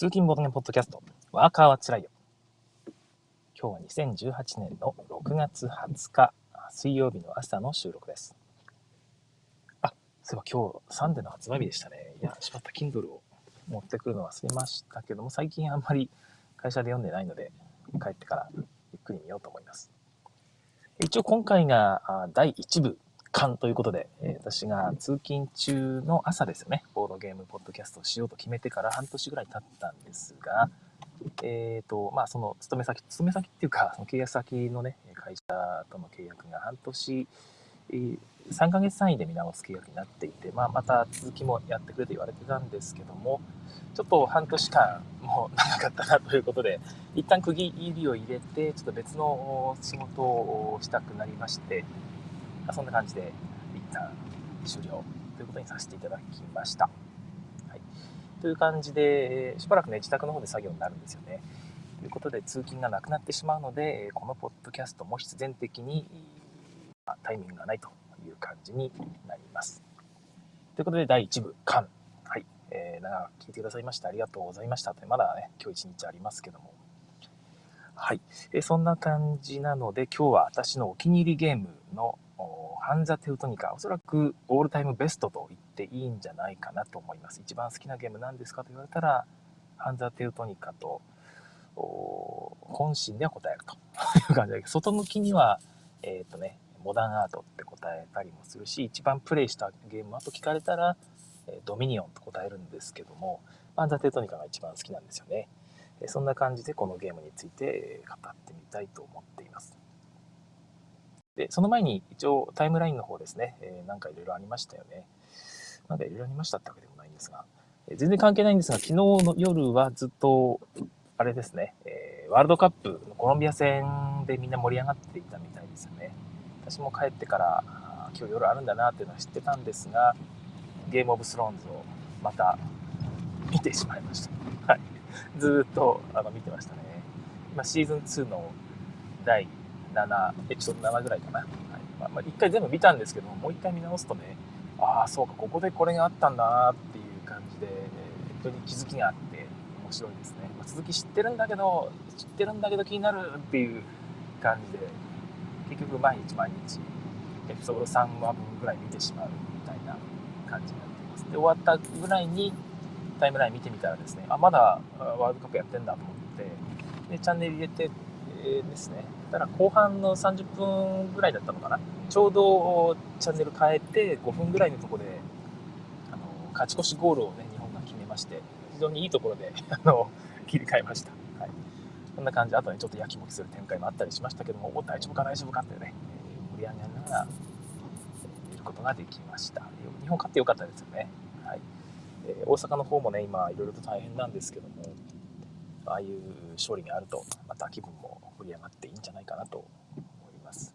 通勤ボードゲポッドキャスト、ワーカーはつらいよ。今日は2018年の6月20日、水曜日の朝の収録です。あ、そういえば今日、サンデーの発売日でしたね。いや、しまった Kindle を持ってくるの忘れましたけども、最近あんまり会社で読んでないので、帰ってからゆっくり見ようと思います。一応今回が第1部間ということで、私が通勤中の朝ですよね、ゲームポッドキャストをしようと決めてから半年ぐらい経ったんですが、えっ、ー、と、まあ、その勤め先、勤め先っていうか、その契約先のね、会社との契約が半年、3ヶ月単位で見直す契約になっていて、まあ、また続きもやってくれと言われてたんですけども、ちょっと半年間も長かったなということで、一旦区切りを入れて、ちょっと別の仕事をしたくなりまして、そんな感じで一旦終了ということにさせていただきました。という感じで、しばらくね、自宅の方で作業になるんですよね。ということで、通勤がなくなってしまうので、このポッドキャストも必然的にタイミングがないという感じになります。ということで、第1部、間。はい。えー、長く聞いてくださいましてありがとうございました。まだね、今日一日ありますけども。はい。えー、そんな感じなので、今日は私のお気に入りゲームのハンザ・テウトニカ、おそらくオールタイムベストと言っていいんじゃないかなと思います。一番好きなゲームなんですかと言われたら、ハンザ・テウトニカと、本心では答えるという感じで、外向きには、えっ、ー、とね、モダンアートって答えたりもするし、一番プレイしたゲームはと聞かれたら、ドミニオンと答えるんですけども、ハンザ・テウトニカが一番好きなんですよね。そんな感じでこのゲームについて語ってみたいと思っています。で、その前に一応タイムラインの方ですね、えー、なんかいろいろありましたよね。なんかいろいろありましたってわけでもないんですが、え、全然関係ないんですが、昨日の夜はずっと、あれですね、えー、ワールドカップのコロンビア戦でみんな盛り上がっていたみたいですよね。私も帰ってから、今日夜あるんだなっていうのは知ってたんですが、ゲームオブスローンズをまた見てしまいました。はい。ずっとあの見てましたね。今シーズン2の第7、エピソード7ぐらいかな。はいま、1回全部見たんですけども、もう1回見直すとね、ああ、そうか、ここでこれがあったんだなっていう感じで、本当に気づきがあって面白いですね。ま、続き知ってるんだけど、知ってるんだけど気になるっていう感じで、結局毎日毎日、エピソード3話分ぐらい見てしまうみたいな感じになっています。で、終わったぐらいにタイムライン見てみたらですね、あ、まだワールドカップやってんだと思って、で、チャンネル入れて、ですね、たら後半の30分ぐらいだったのかな。ちょうどチャンネル変えて5分ぐらいのところであの勝ち越しゴールをね日本が決めまして非常にいいところで あの切り替えました、はい、こんな感じ。であとねちょっとやきもきする展開もあったりしましたけどもお大丈夫か大丈夫かってね盛り上げながら見ることができました。日本勝ってよかったですよね、はい。えー、大阪の方もね今いろいろと大変なんですけどもああいう勝利があるとまた気分も盛り上がっていいんじゃないかなと思います。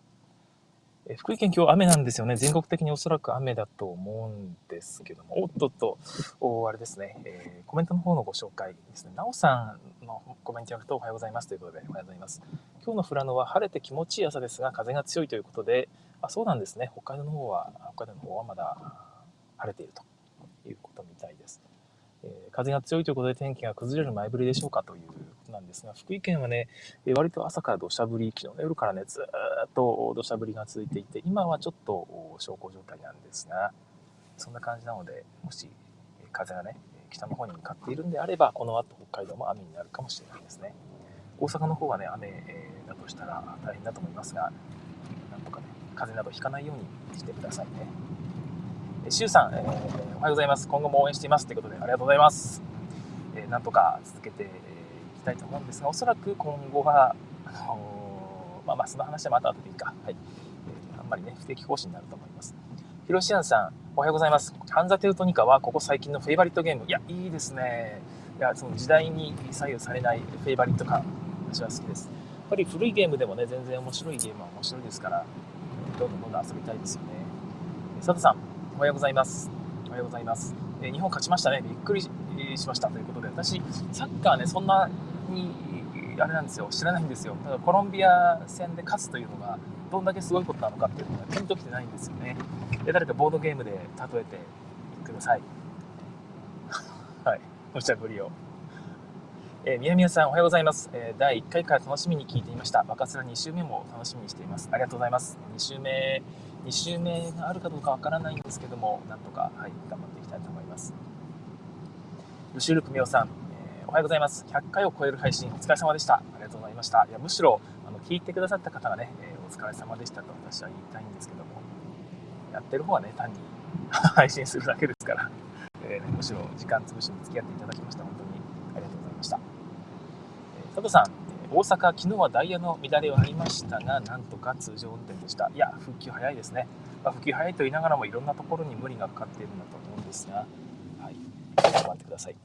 え福井県今日雨なんですよね。全国的におそらく雨だと思うんですけども、おっとっと、おあれですね、えー、コメントの方のご紹介ですね。なおさんのコメントによるとおはようございますということで、おはようございます。今日の富良野は晴れて気持ちいい朝ですが、風が強いということで、あ、そうなんですね。北海道の方は、北海道の方はまだ晴れているということみたいです。え、風が強いということで天気が崩れる前振りでしょうかということなんですが、福井県はね、え割と朝から土砂降り、昨日の夜からね、ずっと土砂降りが続いていて、今はちょっと小康状態なんですが、そんな感じなので、もし風がね、北の方に向かっているんであれば、この後北海道も雨になるかもしれないですね。大阪の方はね、雨だとしたら大変だと思いますが、なんとかね、風邪などひかないようにしてくださいね。シュウさん、えー、おはようございます。今後も応援しています。ということで、ありがとうございます。えー、なんとか続けていきたいと思うんですが、おそらく今後は、あのままあ、その話はまた後でいいか。はい。え、あんまりね、不定期更新になると思います。ヒロシアンさん、おはようございます。ハンザ・テウトニカは、ここ最近のフェイバリットゲーム。いや、いいですね。いや、その時代に左右されないフェイバリット感、私は好きです。やっぱり古いゲームでもね、全然面白いゲームは面白いですから、どんどんどんどん遊びたいですよね。佐藤さん、おはようございます。おはようございます。え日本勝ちましたね。びっくりしました。ということで、私、サッカーね、そんなにあれなんですよ。知らないんですよ。ただコロンビア戦で勝つというのがどんだけすごいことなのかっていうのがピンときてないんですよね。で誰かボードゲームで例えてください。はい。無茶ぶりを。えー、宮宮さんおはようございます、えー、第1回から楽しみに聞いていました。若スラ2週目も楽しみにしています。ありがとうございます。2週目。2週目があるかどうかわからないんですけどもなんとかはい頑張っていきたいと思いますルルクミオさん、えー、おはようございます100回を超える配信お疲れ様でしたありがとうございましたいやむしろあの聞いてくださった方がね、えお疲れ様でしたと私は言いたいんですけどもやってる方はね単に 配信するだけですから、えー、むしろ時間潰しに付き合っていただきました。本当にありがとうございました。えー、佐藤さん、大阪、昨日はダイヤの乱れはありましたが、なんとか通常運転でした。いや、復旧早いですね。まあ、復旧早いと言いながらも、いろんなところに無理がかかっているんだと思うんですが、はい、頑張ってください。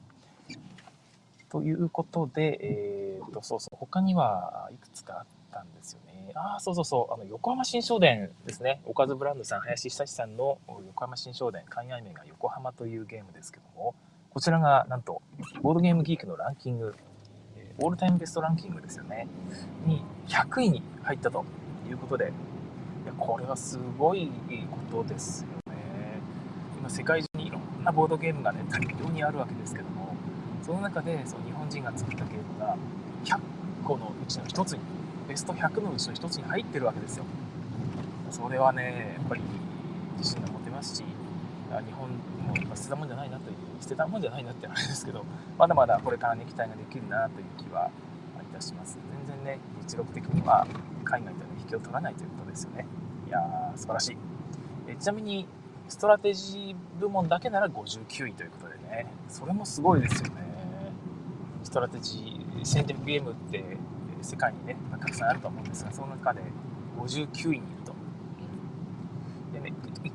ということで、えーと、そうそう、他にはいくつかあったんですよね。ああ、そうそうそう、あの横浜新商店ですね。おかずブランドさん、林久志さんの横浜新商店、海外名が横浜というゲームですけども、こちらがなんと、ボードゲームギークのランキング、オールタイムベストランキングですよね、に100位に入ったということで、いやこれはすごいことですよね。今、世界中にいろんなボードゲームがね、大量にあるわけですけども、その中でその日本人が作ったゲームが100個のうちの1つにベスト100のうちの1つに入ってるわけですよ。それはね、やっぱり自信が持てますし、日本も捨てたもんじゃないなという、捨てたもんじゃないなってあれですけど、まだまだこれからね、期待ができるなという気はいたします。全然ね、実力的には海外との引きを取らないということですよね。いやー、素晴らしい。えちなみに、ストラテジー部門だけなら59位ということでね、それもすごいですよね。ストラテジー、戦略ゲームって世界にね、たくさんあると思うんですが、その中で59位に。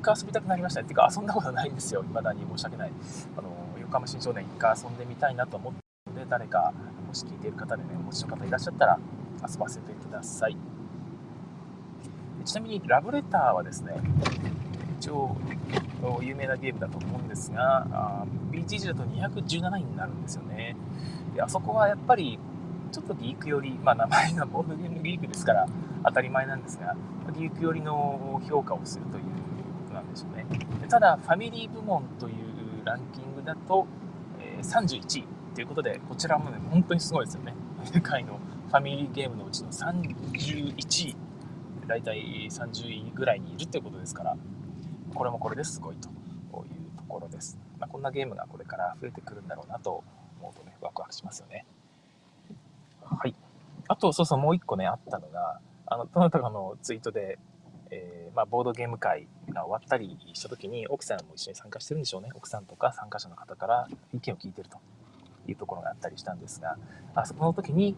回遊びたくなりましたっていうか、遊んだことないんですよ、未だに申し訳ない。あの横浜新少年、一回遊んでみたいなと思ったので、誰か、もし聞いている方でね、お持ちの方いらっしゃったら、遊ばせてください。ちなみに、ラブレターはですね、一応、有名なゲームだと思うんですが、BGG だと217位になるんですよね。であそこはやっぱりちょっとギーク寄り、まあ、名前がボードゲームギークですから当たり前なんですが、ギーク寄りの評価をするということなんでしょうね。ただ、ファミリー部門というランキングだと、えー、31位ということで、こちらもね、本当にすごいですよね。世界のファミリーゲームのうちの31位、大体30位ぐらいにいるということですから、これもこれですごいというところです。まあ、こんなゲームがこれから増えてくるんだろうなと思うとね、ワクワクしますよね。はい。あと、そうそう、もう一個ね、あったのが、あの、どなたかのツイートで、えー、まあ、ボードゲーム会が終わったりした時に、奥さんも一緒に参加してるんでしょうね。奥さんとか参加者の方から意見を聞いてるというところがあったりしたんですが、あそこの時に、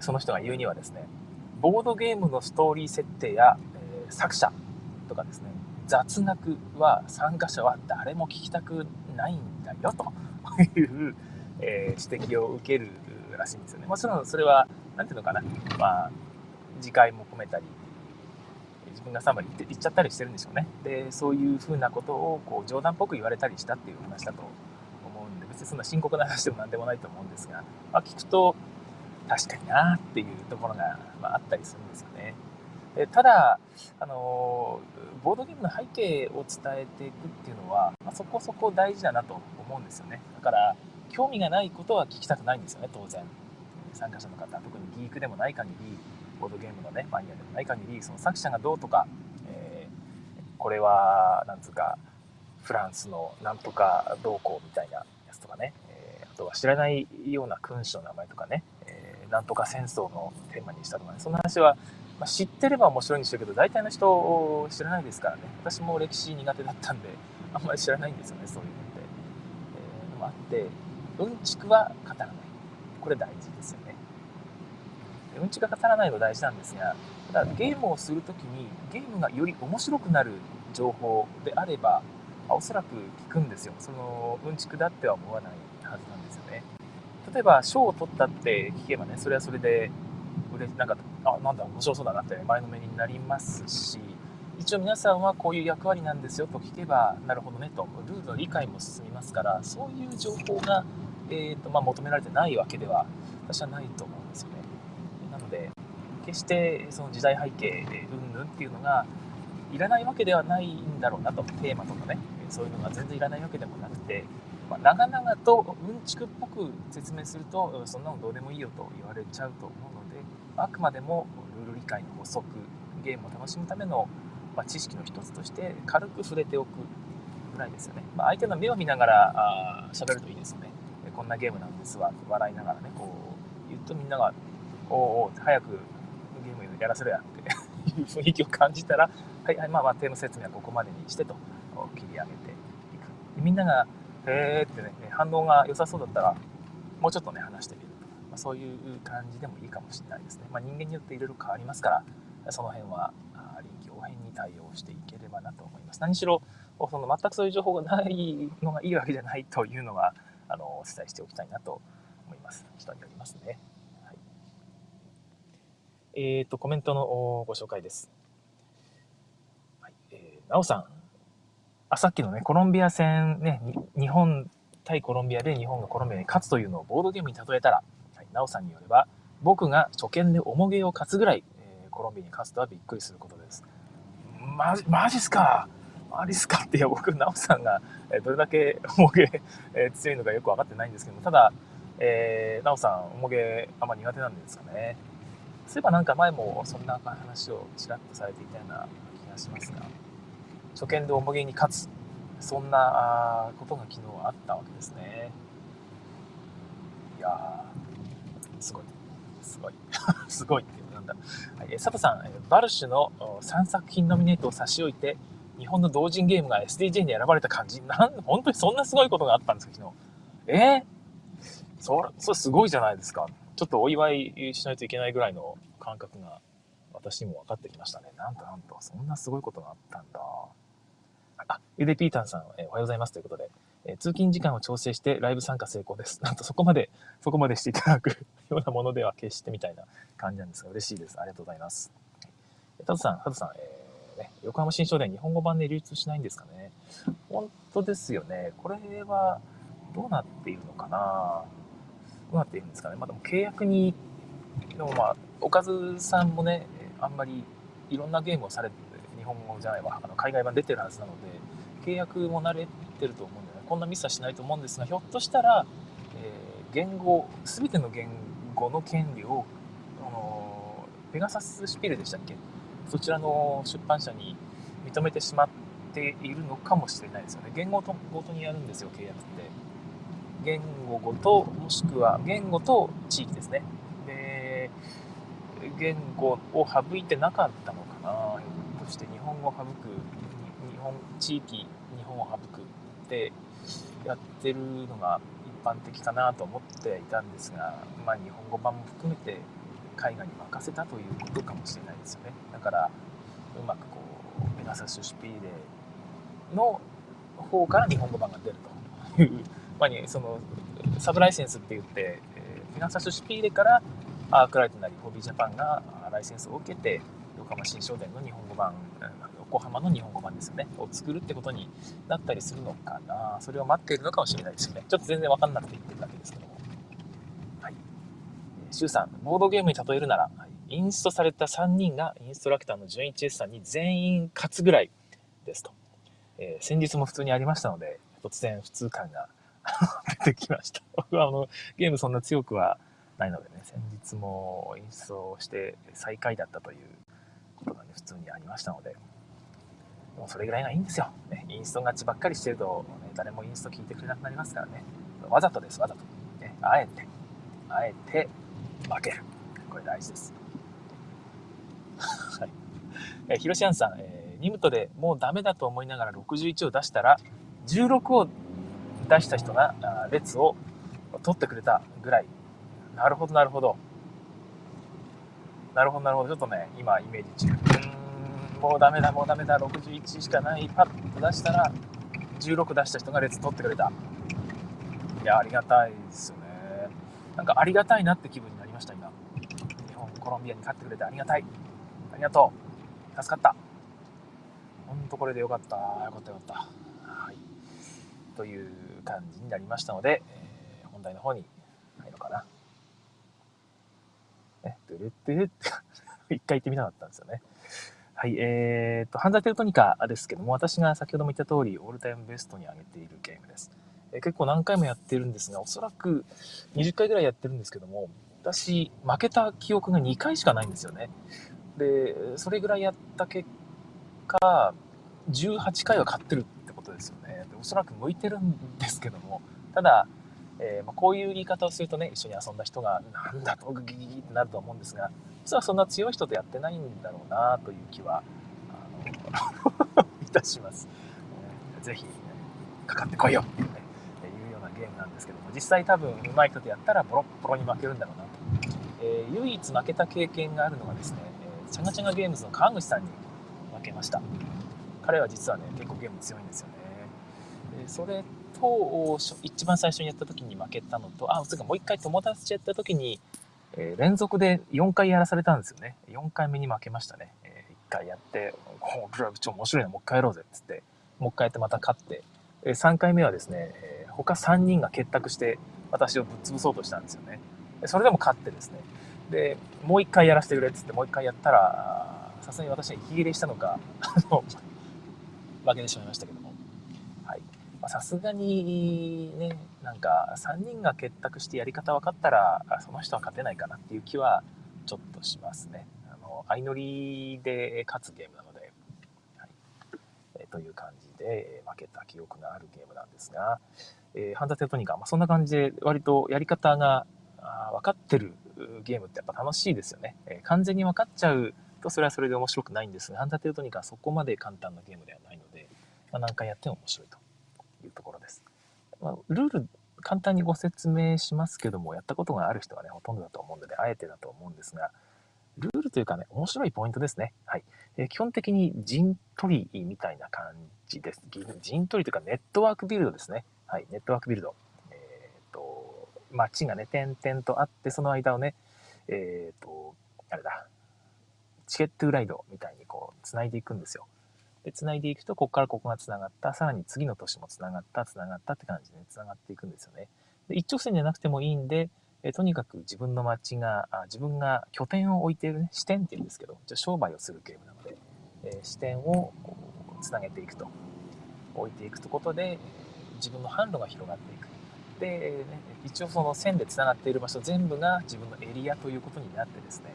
その人が言うにはですね、ボードゲームのストーリー設定や、えー、作者とかですね、雑学は参加者は誰も聞きたくないんだよと いう、えー、指摘を受けるらしいんですよね。もちろんそれは、何ていうのかな、まあ、自戒も込めたり、自分が3番に言っちゃったりしてるんでしょうね。で、そういうふうなことをこう冗談っぽく言われたりしたっていう話だと思うんで、別にそんな深刻な話でも何でもないと思うんですが、まあ、聞くと、確かになっていうところが、まあ、あったりするんですよね。でただ、あのボードゲームの背景を伝えていくっていうのは、まあ、そこそこ大事だなと思うんですよね。だから、興味がないことは聞きたくないんですよね、当然。参加者の方、特にギークでもない限り、ボードゲームのね、マニアでもない限り、その作者がどうとか、えー、これは、なんつうか、フランスのなんとかどうこうみたいなやつとかね、えー、あとは知らないような君主の名前とかね、えー、なんとか戦争のテーマにしたとかね、そんな話は、まあ、知ってれば面白いんでしょうけど、大体の人知らないですからね。私も歴史苦手だったんで、あんまり知らないんですよね、そういうのって。えー、のもあって、うんちくは語らない。これ大事ですよね。うん。ちくが語らないの大事なん。ですが、ただゲームをするときにゲームがより面白くなる情報であれば、おそらく聞くん。ですよ。そのうん。ちくだっては思わないはずなん。ですよね。例えば賞を取ったって聞けばね、それはそれで、なん。か、あ、なん。だ、面白そうだなって前のめりになりますし、一応皆さん。はこういう役割なん。ですよと聞けば、なるほどねと、ルールの理解も進みますから、そういう情報がえーとまあ、求められてないわけでは私はないと思うん。ですよね。なので決してその時代背景でうんぬんっていうのがいらないわけではないんだろうなとテーマとかねそういうのが全然いらないわけでもなくてまあ、長々とうんちくっぽく説明するとそんなのどうでもいいよと言われちゃうと思うのであくまでもルール理解の補足ゲームを楽しむための、ま、知識の一つとして軽く触れておくぐらいですよね、まあ、相手の目を見ながら喋るといいですよね。こんなゲームなんですわ。笑いながらねこう言うとみんなが「おお早くゲームやらせろや」って いう雰囲気を感じたら「はいはいまあまあ手の説明はここまでにして」と切り上げていくみんなが「へえ」ってね反応が良さそうだったらもうちょっとね話してみると、まあ、そういう感じでもいいかもしれないですね、まあ、人間によっていろいろ変わりますからその辺は臨機応変に対応していければなと思います何しろその全くそういう情報がないのがいいわけじゃないというのはあのお伝えしておきたいなと思います。人によりますね。えっ、ー、と、コメントのご紹介です。はい、えー、なおさん。あ、さっきのね、コロンビア戦ね、日本対コロンビアで日本がコロンビアに勝つというのをボードゲームに例えたら、はい、なおさんによれば、僕が初見で重げを勝つぐらい、えー、コロンビアに勝つとはびっくりすることです。ま、マジっすか？マジっすかって、いや、僕、なおさんが、えどれだけ重げ、え強いのかよく分かってないんですけども、ただ、えー、なおさん、重げあんま苦手なんですかね。そういえばなんか前もそんな話をちらっとされていたような気がしますが、初見で重げに勝つ、そんなことが昨日あったわけですね。いやー、すごい。すごい。すごいっていうなんだ。はい、佐藤さん、バルシュの3作品ノミネートを差し置いて、日本の同人ゲームが SDJ に選ばれた感じ。なん、本当にそんなすごいことがあったんですか、昨日。えー、それ、それすごいじゃないですか。ちょっとお祝いしないといけないぐらいの感覚が私にも分かってきましたね。なんとなんと、そんなすごいことがあったんだ。あ、ゆでピータンさん、え、おはようございますということで、え、通勤時間を調整してライブ参加成功です。なんとそこまで、そこまでしていただく ようなものでは決してみたいな感じなんですが、嬉しいです。ありがとうございます。タトさん、タトさん、えーね、横浜新書店日本語版で流通しないんですかね。本当ですよね。これはどうなっているのかななっているんですかね。まあでも契約に、でもまあ、おかずさんもね、あんまりいろんなゲームをされて、日本語じゃないわ、あの海外版出てるはずなので、契約も慣れてると思うんで、ね、こんなミスはしないと思うんですが、ひょっとしたら、えー、言語、すべての言語の権利を、あのペガサスシピルでしたっけそちらの出版社に認めてしまっているのかもしれないですよね。言語とごとにやるんですよ、契約って。言語ごと、もしくは言語と地域ですね。で、言語を省いてなかったのかな。ひょっとして日本語を省く、日本、地域、日本を省くってやってるのが一般的かなと思っていたんですが、まあ日本語版も含めて海外に任せたということかもしれないですよねだからうまくこうペガサスシュピーレの方から日本語版が出るというまあ、そのサブライセンスって言って、えー、ペガサスシュピーレからアークライトなりホビージャパンがライセンスを受けて横浜新商店の日本語版横浜の日本語版ですよねを作るってことになったりするのかな。それを待っているのかもしれないですよね。ちょっと全然分かんなくて言ってるだけですけども。周さん、ボードゲームに例えるなら、インストされた3人がインストラクターの純一 S さんに全員勝つぐらいですと。えー、先日も普通にありましたので、突然普通感が 出てきました。僕はあのゲームそんな強くはないのでね、先日もインストをして最下位だったということがね、普通にありましたので、もうそれぐらいがいいんですよ。ね、インスト勝ちばっかりしてると、ね、誰もインスト聞いてくれなくなりますからね。わざとです、わざと。ね、あえて、あえて負ける。これ大事です。はい。えー、ヒロシアンさん、えー、ニムトでもうダメだと思いながら61を出したら、16を出した人が列を取ってくれたぐらい。なるほど、なるほど。なるほど、なるほど。ちょっとね、今イメージ中。うーん、もうダメだ、もうダメだ。61しかない。パッと出したら、16出した人が列取ってくれた。いや、ありがたいですよね。なんかありがたいなって気分になりました、今。日本、コロンビアに勝ってくれてありがたい。ありがとう。助かった。ほんとこれでよかった。よかったよかった。はい。という感じになりましたので、えー、本題の方に入ろうかな。ね、ドゥルドゥルって 一回言ってみたかったんですよね。はい、えーと、犯罪テルトニカですけども、私が先ほども言った通り、オールタイムベストに上げているゲームです。え結構何回もやってるんですが、おそらく20回ぐらいやってるんですけども、私、負けた記憶が2回しかないんですよね。で、それぐらいやった結果、18回は勝ってる。おそらく向いてるんですけども、ただ、えー、まあ、こういう言い方をするとね、一緒に遊んだ人が、なんだと、ギギギってなると思うんですが、実はそんな強い人とやってないんだろうなという気は、あの いたします。ぜひ、かかってこいよっていうね、いうようなゲームなんですけども、実際多分上手い人とやったらボロッボロに負けるんだろうなと。えー、唯一負けた経験があるのがですね、えー、チャガチャガゲームズの川口さんに負けました。彼は実はね、結構ゲーム強いんですよね。それと、一番最初にやった時に負けたのと、あ、つうかもう一回友達やった時に、えー、連続で4回やらされたんですよね。4回目に負けましたね。えー、1回やって、これはちょ面白いな、もう一回やろうぜっつって、もう一回やってまた勝って、えー、3回目はですね、えー、他3人が結託して私をぶっ潰そうとしたんですよね。それでも勝ってですね。で、もう一回やらせてくれっつってもう一回やったら、さすがに私は息切れしたのか、あの、負けてしまいましたけども。さすがにね、なんか3人が結託してやり方分かったら、その人は勝てないかなっていう気はちょっとしますね。あの、相乗りで勝つゲームなので、はい。えー、という感じで負けた記憶があるゲームなんですが、えー、ハンザテトニカ、まあ、そんな感じで割とやり方が分かってるゲームってやっぱ楽しいですよね。えー、完全に分かっちゃうとそれはそれで面白くないんですが、ハンザテトニカはそこまで簡単なゲームではないので、まあ、何回やっても面白いというところです。まあ、ルール簡単にご説明しますけども、やったことがある人はね、ほとんどだと思うので、あえてだと思うんですが、ルールというかね、面白いポイントですね。はい。えー、基本的に陣取りみたいな感じです。陣取りというかネットワークビルドですね。はい。ネットワークビルド。えっ、ー、と、街がね、点々とあって、その間をね、えっ、ー、と、あれだ、チケットライドみたいにこう、繋いでいくんですよ。で、繋いでいくと、ここからここが繋がった、さらに次の年も繋がった、繋がったって感じで、ね、繋がっていくんですよね。で一直線じゃなくてもいいんで、えとにかく自分の街があ、自分が拠点を置いているね、視点っていうんですけど、じゃ商売をするゲームなので、えー、視点をこうつなげていくと。置いていくことで、自分の販路が広がっていく。で、ね、一応その線でつながっている場所全部が自分のエリアということになってですね、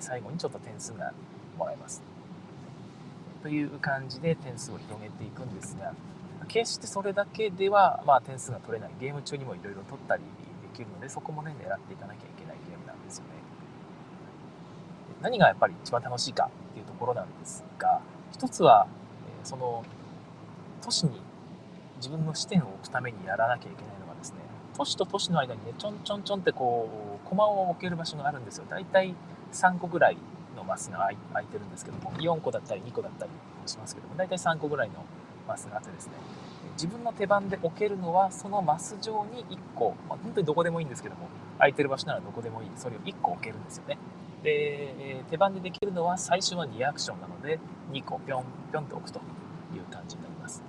最後にちょっと点数がもらえます。という感じで点数を広げていくんですが、決してそれだけでは、まあ、点数が取れない。ゲーム中にもいろいろ取ったりできるので、そこもね、狙っていかなきゃいけないゲームなんですよね。何がやっぱり一番楽しいかっていうところなんですが、一つは、その、都市に自分の視点を置くためにやらなきゃいけないのがですね、都市と都市の間にね、ちょんちょんちょんってこう、駒を置ける場所があるんですよ。大体3個ぐらいマスが空いてるんですけども、4個だったり2個だったりしますけども、大体3個ぐらいのマスがあってですね、自分の手番で置けるのは、そのマス上に1個、まあ、本当にどこでもいいんですけども、空いてる場所ならどこでもいい、それを1個置けるんですよね。で、手番でできるのは最初は2アクションなので、2個ぴょんぴょんと置くという感じになります。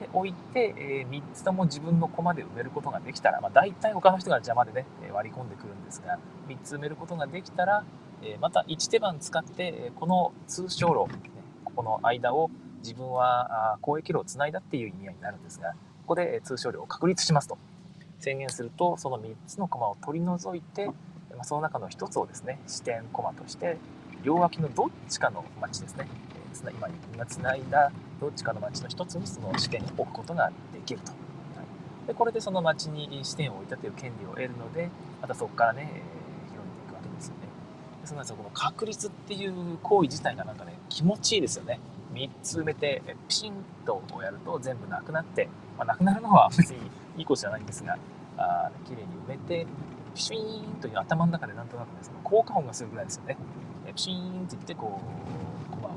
で、置いて、えー、3つとも自分の駒で埋めることができたら、まあ、大体他の人が邪魔でね、割り込んでくるんですが、3つ埋めることができたら、えまた1手番使って、この通称路、ね、ここの間を自分は交易路をつないだっていう意味合いになるんですが、ここで通称量を確立しますと宣言すると、その3つの駒を取り除いて、その中の1つをですね、視点駒として、両脇のどっちかの町ですね、今自分がつないだどっちかの町の1つにその視点を置くことができると。でこれでその町に視点を置いたという権利を得るので、またそこからね、広げていくわけですよね。そうなんですよ、この確率っていう行為自体がなんかね、気持ちいいですよね。3つ埋めてピンとやると全部なくなって、まあ、なくなるのは 別にいいことじゃないんですがあ綺麗に埋めてピシーンという頭の中でなんとなくねその効果音がするぐらいですよね。ピシーンって言ってこう駒を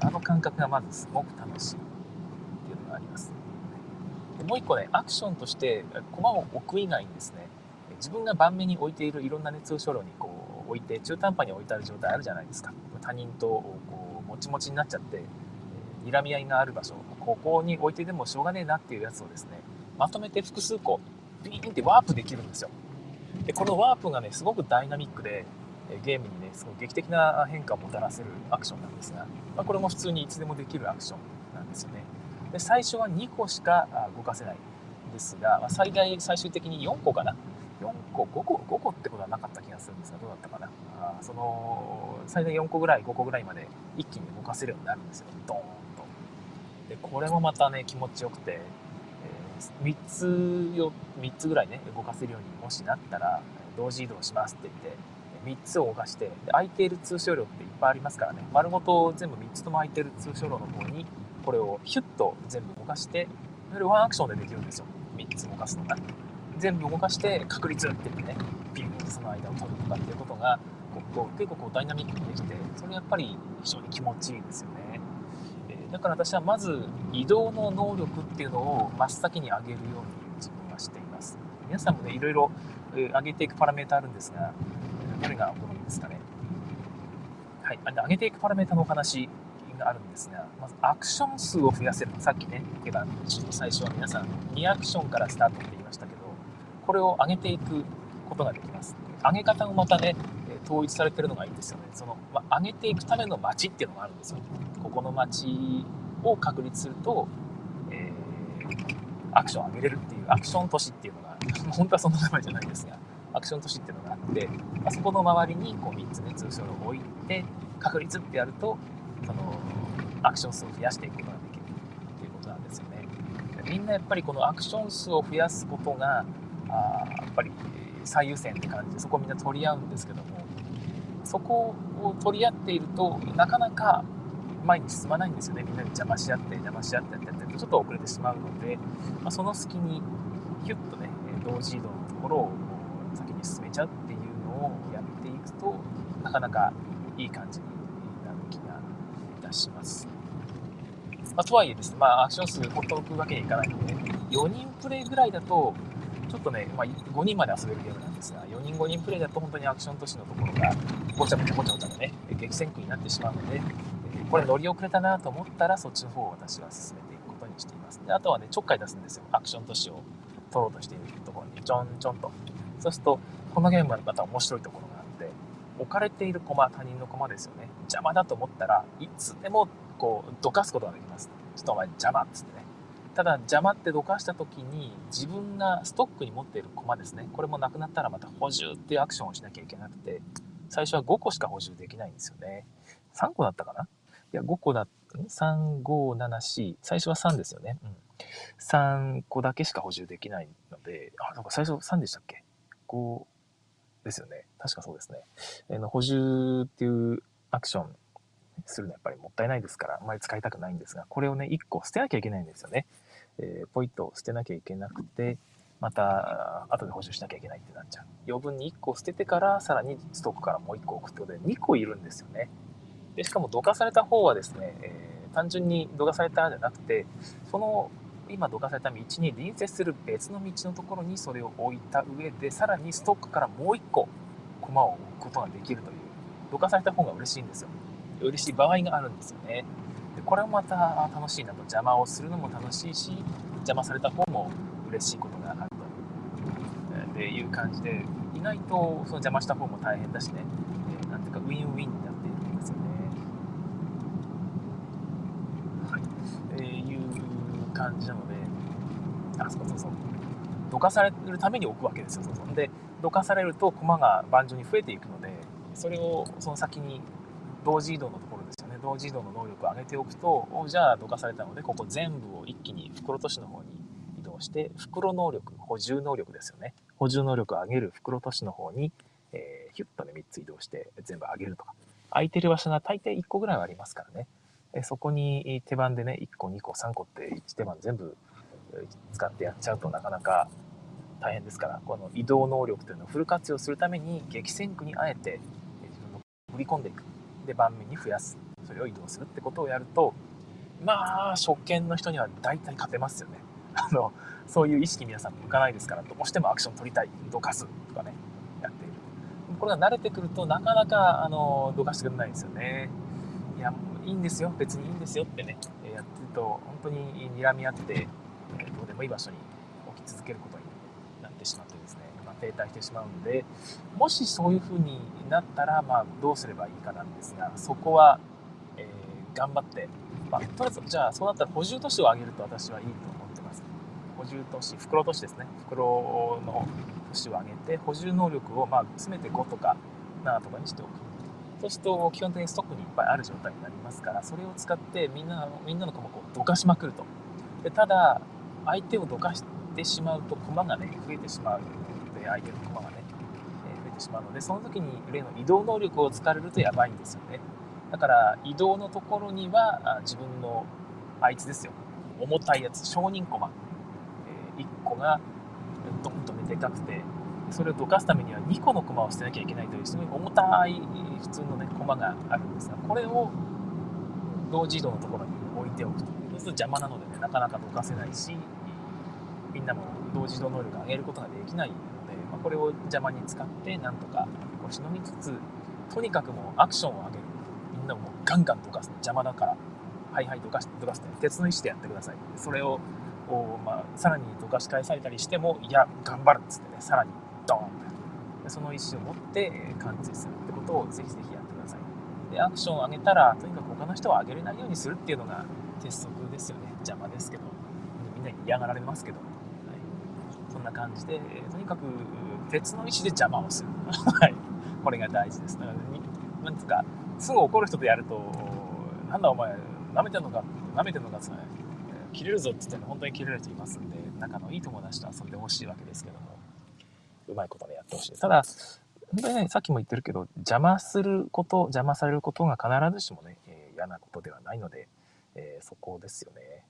あの感覚がまずすごく楽しいっていうのがあります。でもう一個ねアクションとして駒を置く以外にですね自分が盤面に置いているいろんなね通称路にこう置いて中途半端に置いてある状態あるじゃないですか。他人とこうもちもちになっちゃって睨み合いがある場所。ここに置いてでもしょうがねえなっていうやつをですねまとめて複数個ビーンってワープできるんですよ。でこのワープがねすごくダイナミックでゲームにねすごく劇的な変化をもたらせるアクションなんですが、まあ、これも普通にいつでもできるアクションなんですよね。で最初は2個しか動かせないですが、まあ、最大最終的に4個かな。4個5個5個ってことはなかった気がするんですがどうだったかな。あその最大4個ぐらい5個ぐらいまで一気に動かせるようになるんですよ。ドーンと。でこれもまたね気持ちよくて、えー、3つよ3つぐらいね動かせるようにもしなったら同時移動しますって言って3つを動かして空いている通所量っていっぱいありますからね。丸ごと全部3つとも空いてる通所量の方にこれをヒュッと全部動かしてそれワンアクションでできるんですよ。3つ動かすのが。全部動かして確率って言ってねピンとその間を取るとかっていうことがこう結構こうダイナミックにできてそれやっぱり非常に気持ちいいですよね、えー、だから私はまず移動の能力っていうのを真っ先に上げるように自分はしています。皆さんもねいろいろ上げていくパラメータあるんですがどれがお好みですかね。はい。上げていくパラメータのお話があるんですが、まずアクション数を増やせる。さっきね、手番の最初は皆さん2アクションからスタートって言いましたけど、これを上げていくことができます。上げ方もまたね、統一されてるのがいいんですよね。その、まあ、上げていくための街っていうのがあるんですよ。ここの街を確立すると、えー、アクションを上げれるっていう、アクション都市っていうのが、本当はそんな名前じゃないですが、アクション都市っていうのがあって、まあ、そこの周りにこう3つね、通称を置いて、確率ってやると、その、アクション数を増やしていくことができるっていうことなんですよね。みんなやっぱりこのアクション数を増やすことが、あやっぱり最優先って感じでそこをみんな取り合うんですけどもそこを取り合っているとなかなか前に進まないんですよねみんなで邪魔し合って邪魔し合ってやってってるとちょっと遅れてしまうので、まあ、その隙にヒュッとね同時移動のところを先に進めちゃうっていうのをやっていくとなかなかいい感じになる気がいたします。まあ、とはいえですね、まあ、アクション数ほっとくわけにいかないので、4人プレイぐらいだと、ちょっとね、まあ、5人まで遊べるゲームなんですが、4人5人プレイだと本当にアクション都市のところが、ごちゃごちゃごちゃごちゃのね、激戦区になってしまうので、これ乗り遅れたなと思ったら、そっちの方を私は進めていくことにしています。で、あとはね、ちょっかい出すんですよ。アクション都市を取ろうとしているところに、ちょんちょんと。そうすると、このゲームはまた面白いところがあって、置かれている駒、他人の駒ですよね。邪魔だと思ったらいつでもこう、どかすことができます。ちょっとお前邪魔っつってね。ただ邪魔ってどかした時に自分がストックに持っている駒ですね。これもなくなったらまた補充っていうアクションをしなきゃいけなくて最初は5個しか補充できないんですよね。3個だったかな？いや5個だ3574最初は3ですよね、うん、3個だけしか補充できないのであなんか最初3でしたっけ？5ですよね。確かそうですね、え、の補充っていうアクションするのはやっぱりもったいないですから、あんまり使いたくないんですが、これをね、1個捨てなきゃいけないんですよね。えー、ポイッと捨てなきゃいけなくて、また後で補充しなきゃいけないってなっちゃう。余分に1個捨ててから、さらにストックからもう1個置くってことで、2個いるんですよね。で、しかもどかされた方はですね、えー、単純にどかされたじゃなくて、その今どかされた道に隣接する別の道のところにそれを置いた上で、さらにストックからもう1個駒を置くことができるという、どかされた方が嬉しいんですよ。嬉しい場合があるんですよね。でこれもまた楽しいなと。邪魔をするのも楽しいし邪魔された方も嬉しいことがあると。いういう感じで意外とその邪魔した方も大変だしね、え、なんていうかウィンウィンになっているんですよね。はい、え、いう感じなのであそうそうそう。どかされるために置くわけですよ。そうそうでどかされると駒が盤上に増えていくのでそれをその先に同時移動のと同時移動の能力を上げておくとじゃあどかされたのでここ全部を一気に袋都市の方に移動して袋能力補充能力ですよね。補充能力を上げる袋都市の方に、えー、ヒュッとね3つ移動して全部上げるとか。空いてる場所が大抵1個ぐらいはありますからね。そこに手番でね1個2個3個って1手番全部使ってやっちゃうとなかなか大変ですからこの移動能力というのをフル活用するために激戦区にあえて自分の振り込んでいく。で盤面に増やす。それを移動するってことをやるとまあ初見の人には大体勝てますよね。あのそういう意識皆さん向かないですからどうしてもアクション取りたいどかすとかねやっているこれが慣れてくるとなかなかあのどかしてくれないですよね。いやいいんですよ。別にいいんですよってねやってると本当に睨み合ってどうでもいい場所に置き続けることになってしまってですね停滞してしまうのでもしそういう風になったら、まあ、どうすればいいかなんですがそこは、頑張って、まあ、とりあえずじゃあそうなったら補充都市を上げると私はいいと思ってます。補充都市袋都市ですね。袋の都市を上げて補充能力をまあ詰めて5とか7とかにしておく。そうすると基本的にストックにいっぱいある状態になりますからそれを使ってみんなみんなの駒をどかしまくると。でただ相手をどかしてしまうと駒がね増えてしまうので相手の駒がね、増えてしまうのでその時に例の移動能力を使われるとやばいんですよね。だから移動のところには自分のあいつですよ。重たいやつ。承認駒、えー、1個がドンとねでかくてそれをどかすためには2個の駒を捨てなきゃいけないというすごい重たい普通のね駒があるんですがこれを同時移動のところに置いておくと。そうすると邪魔なのでねなかなかどかせないしみんなも同時移動能力を上げることができないので、まあ、これを邪魔に使ってなんとかこうしのぎつつとにかくもうアクションを上げる。なもガンガンどかす邪魔だからはいはいどかしどかして鉄の意志でやってください。それをまあ、さらにどかし返されたりしてもいや頑張るっつってねさらにドーンとその意思を持って完治するってことをぜひぜひやってください。でアクションを上げたらとにかく他の人は上げれないようにするっていうのが鉄則ですよね。邪魔ですけど。みんなに嫌がられますけど、はい、そんな感じでとにかく鉄の意思で邪魔をする。はい。これが大事です。だからなんつうかすぐ怒る人とやるとなんだお前舐めてんのか？舐めてんのかっつって、ね、切れるぞって言って本当に切れる人いますんで仲のいい友達と遊んでほしいわけですけどもうまいことでやってほしいただ本当にねさっきも言ってるけど邪魔すること邪魔されることが必ずしもね、えー、嫌なことではないので、えー、そこですよね、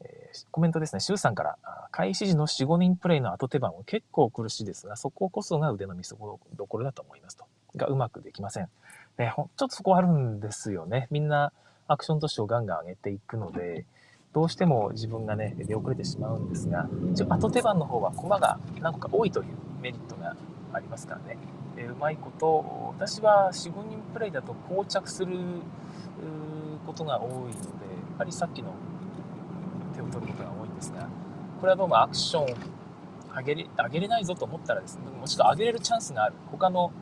えー、コメントですね、シュウさんから、開始時の4、5人プレイの後手番は結構苦しいですが、そここそが腕の見せ所だと思いますと。がうまくできません。ね、ちょっとそこあるんですよね。みんな、アクション都市をガンガン上げていくので、どうしても自分がね、出遅れてしまうんですが、一応後手番の方は駒が何個か多いというメリットがありますからね。えうまいこと、私は4、5人プレイだと膠着することが多いので、やはりさっきの手を取ることが多いんですが、これはどうもアクション上げれ上げれないぞと思ったらですね、もしくは上げれるチャンスがある。他の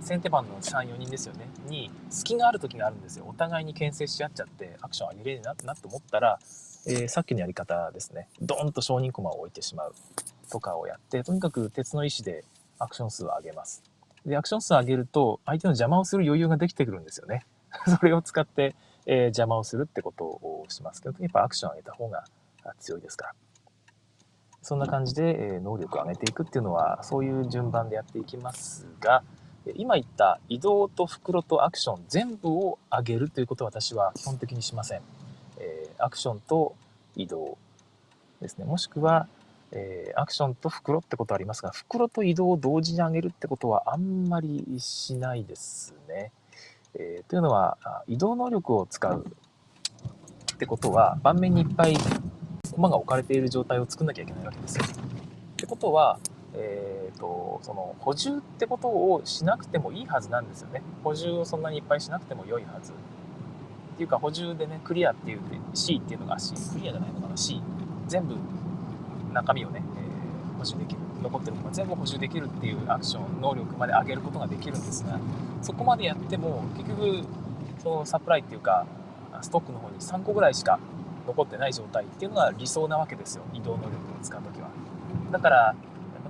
先手番の3、4人ですよね、に隙がある時があるんですよ。お互いに牽制し合っちゃってアクション上げれるななと思ったら、えー、さっきのやり方ですね、ドーンと承認駒を置いてしまうとかをやって、とにかく鉄の意志でアクション数を上げます。で、アクション数を上げると、相手の邪魔をする余裕ができてくるんですよね。それを使って、えー、邪魔をするってことをしますけど、やっぱアクション上げた方が強いですから。そんな感じで、え、能力を上げていくっていうのは、そういう順番でやっていきますが、今言った移動と袋とアクション全部を上げるということは私は基本的にしません。えー、アクションと移動ですね。もしくは、えー、アクションと袋ってことありますが、袋と移動を同時に上げるってことはあんまりしないですね。えー、というのは、移動能力を使うってことは、盤面にいっぱい駒が置かれている状態を作んなきゃいけないわけですよ。ってことは、えーと、その補充ってことをしなくてもいいはずなんですよね。補充をそんなにいっぱいしなくても良いはず。っていうか補充でね、クリアっていう C っていうのが C、クリアじゃないのかな C。全部中身をね、えー、補充できる。残ってるものが全部補充できるっていうアクション、能力まで上げることができるんですが、そこまでやっても結局そのサプライっていうか、ストックの方に3個ぐらいしか残ってない状態っていうのが理想なわけですよ。移動能力を使うときは。だから、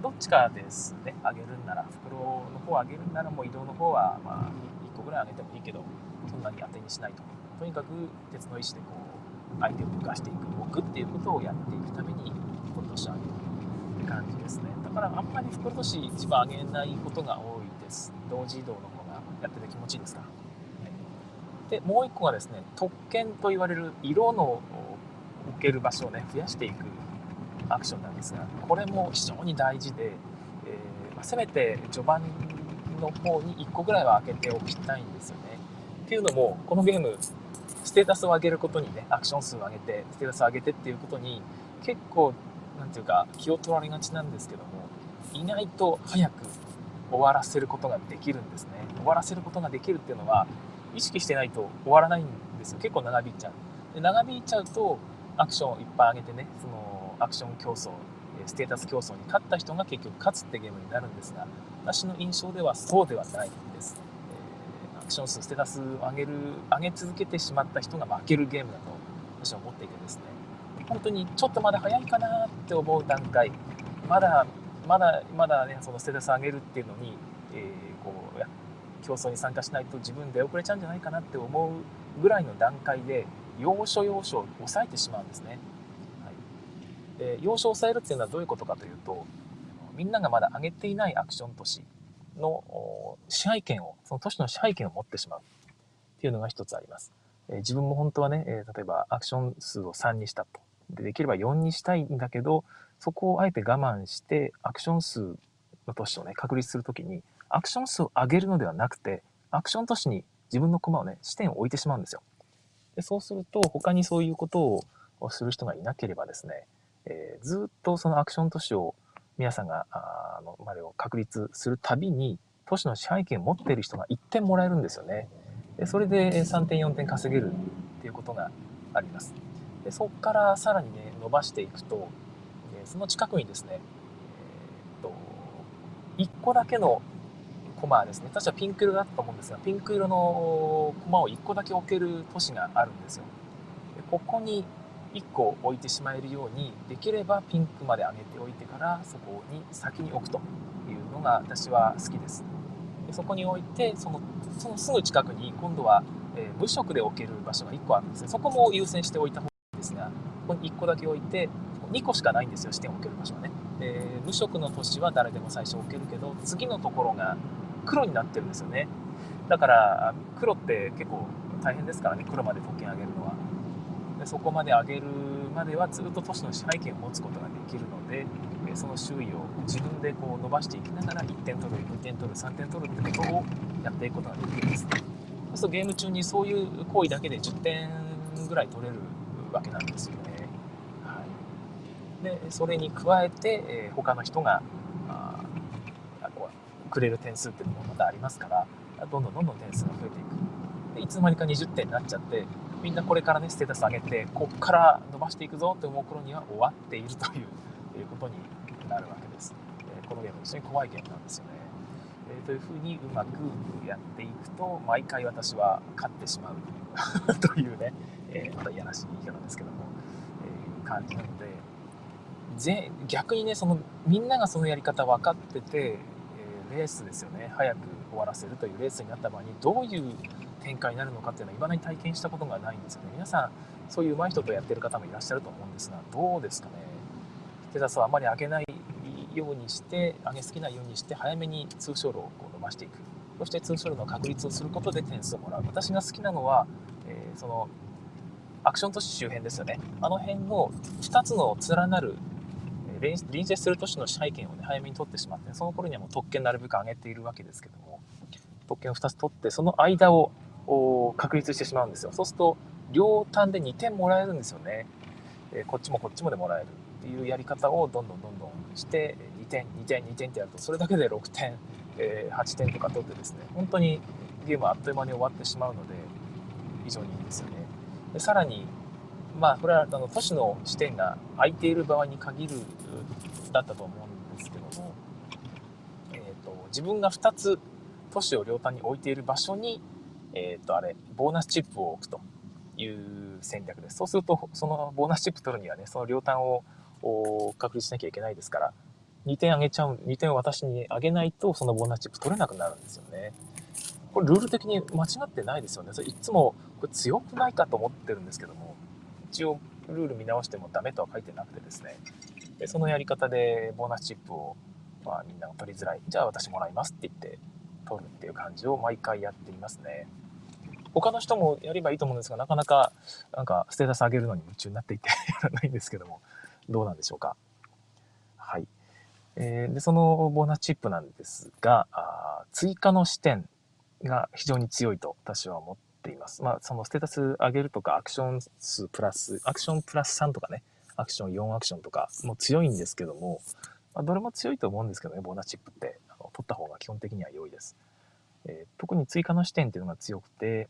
どっちかですね、上げるんなら、袋の方を上げるんなら、もう移動の方は、まあ、1個ぐらい上げてもいいけど、そんなに当てにしないと。とにかく、鉄の意志でこう、相手を浮かしていく、置くっていうことをやっていくために、袋として上げるって感じですね。だから、あんまり袋とし一番上げないことが多いです。同時移動の方がやってて気持ちいいですか？で、もう1個がですね、特権と言われる色の置ける場所をね、増やしていくアクションなんですがこれも非常に大事で、え、まあ、せめて序盤の方に1個ぐらいは開けておきたいんですよね。っていうのもこのゲームステータスを上げることにねアクション数を上げてステータスを上げてっていうことに結構何て言うか気を取られがちなんですけども意外と早く終わらせることができるんですね。終わらせることができるっていうのは意識してないと終わらないんですよ。結構長引いちゃう。で長引いちゃうとアクションをいっぱい上げてねそのアクション競争ステータス競争に勝った人が結局勝つってゲームになるんですが私の印象ではそうではないんです、えー、アクション数ステータスを上げる上げ続けてしまった人が負けるゲームだと私は思っていてですね本当にちょっとまだ早いかなって思う段階まだまだまだねそのステータス上げるっていうのに、えー、こう競争に参加しないと自分出遅れちゃうんじゃないかなって思うぐらいの段階で要所要所を抑えてしまうんですね。で要所を抑えるっていうのはどういうことかというとみんながまだ上げていないアクション都市の支配権をその都市の支配権を持ってしまうっていうのが一つあります。え自分も本当はね、え例えばアクション数を3にしたとでできれば4にしたいんだけどそこをあえて我慢してアクション数の都市をね確立するときにアクション数を上げるのではなくて、アクション都市に自分の駒をね、視点を置いてしまうんですよ。でそうすると、他にそういうことをする人がいなければですね、えー、ずっとそのアクション都市を皆さんが、あの、までを確立するたびに、都市の支配権を持っている人が1点もらえるんですよね。でそれで3点、4点稼げるっていうことがあります。でそこからさらにね、伸ばしていくと、その近くにですね、えー、っと、1個だけのコマですね確かピンク色だったと思うんですがピンク色のコマを1個だけ置ける都市があるんですよでここに1個置いてしまえるようにできればピンクまで上げておいてからそこに先に置くというのが私は好きです。でそこに置いてそのそのすぐ近くに今度は、えー、無色で置ける場所が1個あるんです。ねそこも優先しておいた方がいいんですがここに1個だけ置いて2個しかないんですよ視点を置ける場所はね。で無色の都市は誰でも最初置けるけど次のところが黒になってるんですよね。だから黒って結構大変ですからね黒まで特権上げるのは。でそこまで上げるまではずっと都市の支配権を持つことができるのでその周囲を自分でこう伸ばしていきながら1点取る2点取る3点取るってことをやっていくことができます。そうするとゲーム中にそういう行為だけで10点ぐらい取れるわけなんですよね、はい、でそれに加えて、えー、他の人があくれる点数っていうのもまたありますからどんどんどんどん点数が増えていく。でいつの間にか20点になっちゃってみんなこれからねステータス上げてこっから伸ばしていくぞって思う頃には終わっているという ことになるわけです、えこのゲーム非常に怖いゲームなんですよね、えというふうにうまくやっていくと毎回私は勝ってしまうという ね、えまたいやらしい言い方ですけども、え感じなのでぜ逆にねそのみんながそのやり方分かっててえレースですよね。早く終わらせるというレースになった場合にどういう展開になるのかっていうのは未だに体験したことがないんですよね皆さんそういう上手い人とやってる方もいらっしゃると思うんですがどうですかね？ステータスをあまり上げないようにして上げすぎないようにして早めに通称路をこう伸ばしていく。そして通称路の確立をすることで点数をもらう。私が好きなのは、えー、そのアクション都市周辺ですよね。あの辺の2つの連なる隣接する都市の支配権を、ね、早めに取ってしまってその頃にはもう特権なるべく上げているわけですけども特権を2つ取ってその間を確立してしまうんですよ。そうすると両端で2点もらえるんですよね、えこっちもこっちもでもらえるっていうやり方をどんどんどんどんして2点2点2点ってやるとそれだけで6点、え8点とか取ってですね本当にゲームはあっという間に終わってしまうので非常にいいんですよね。でさらにまあ、これはあの都市の視点が空いている場合に限るだったと思うんですけども、えーと、自分が2つ都市を両端に置いている場所に、えーと、あれボーナスチップを置くという戦略です。そうするとそのボーナスチップ取るにはねその両端を確立しなきゃいけないですから2点あげちゃう2点を私にあげないとそのボーナスチップ取れなくなるんですよね。これルール的に間違ってないですよね。それいつもこれ強くないかと思ってるんですけども一応ルール見直してもダメとは書いてなくてですね。でそのやり方でボーナスチップを、まあ、みんなが取りづらい。じゃあ私もらいますって言って取るっていう感じを毎回やっていますね。他の人もやればいいと思うんですがなかなかなんかステータス上げるのに夢中になっていて やらないんですけどもどうなんでしょうかはい、えー、でそのボーナスチップなんですがあ追加の視点が非常に強いと私は思っています。まあ、そのステータス上げるとか、アクション数プラス、アクションプラス3とかね、アクション4アクションとかも強いんですけども、まあ、どれも強いと思うんですけどね、ボーナスチップって、あの取った方が基本的には良いです。え、特に追加の視点っていうのが強くて、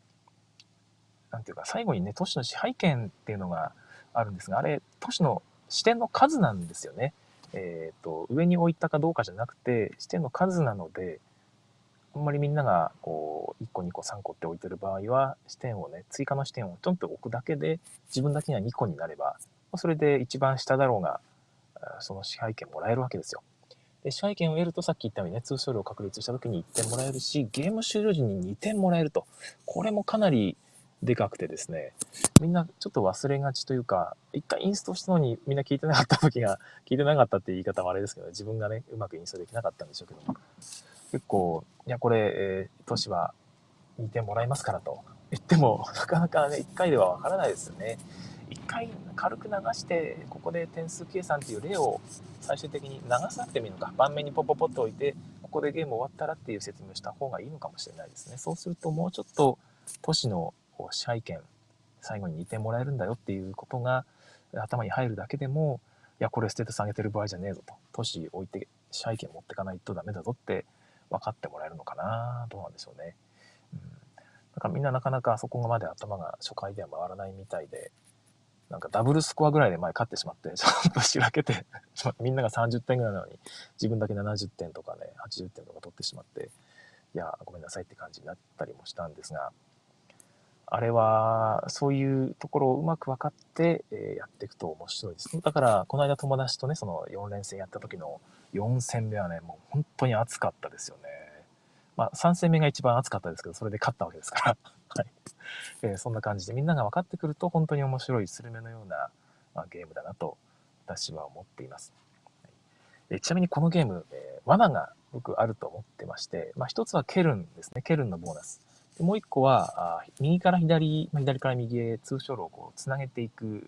なんていうか、最後にね、都市の支配権っていうのがあるんですが、あれ、都市の視点の数なんですよね。えっ、ー、と、上に置いたかどうかじゃなくて、視点の数なので、あんまりみんながこう1個2個3個って置いてる場合は視点をね追加の視点をちょんと置くだけで自分だけには2個になればそれで一番下だろうが、その支配権もらえるわけですよ。で支配権を得るとさっき言ったようにね、通称量を確立した時に1点もらえるし、ゲーム終了時に2点もらえると。これもかなりでかくてですね、みんなちょっと忘れがちというか、一回インストしたのにみんな聞いてなかった時が、聞いてなかったって言い方はあれですけど、ね、自分がね、うまくインストできなかったんでしょうけども、結構、いや、これ、えー、都市は2点もらいますからと言っても、なかなかね、1回ではわからないですよね。1回軽く流して、ここで点数計算っていう例を最終的に流さなくてもいいのか、盤面にポポポッと置いて、ここでゲーム終わったらっていう説明をした方がいいのかもしれないですね。そうするともうちょっと都市の支配権、最後に2点もらえるんだよっていうことが頭に入るだけでも、いや、これステータス上げてる場合じゃねえぞと。都市置いて支配権持ってかないとダメだぞって分かってもらえるのかなどうなんでしょうね。うん。だからみんななかなかそこまで頭が初回では回らないみたいで、なんかダブルスコアぐらいで前勝ってしまって、ちょっとしらけて みんなが30点ぐらいなのに、自分だけ70点とかね、80点とか取ってしまって、いや、ごめんなさいって感じになったりもしたんですが、あれは、そういうところをうまく分かって、えやっていくと面白いです。だから、この間友達とね、その4連戦やった時の4戦目はね、もう本当に熱かったですよね。まあ、3戦目が一番熱かったですけど、それで勝ったわけですから。はい。えー、そんな感じでみんなが分かってくると本当に面白いスルメのような、まあ、ゲームだなと私は思っています。はいえ、ちなみにこのゲーム、えー、罠が僕あると思ってまして、まあ、一つはケルンですね。ケルンのボーナス。でもう一個は、右から左、まあ、左から右へ通称路をこうつなげていく、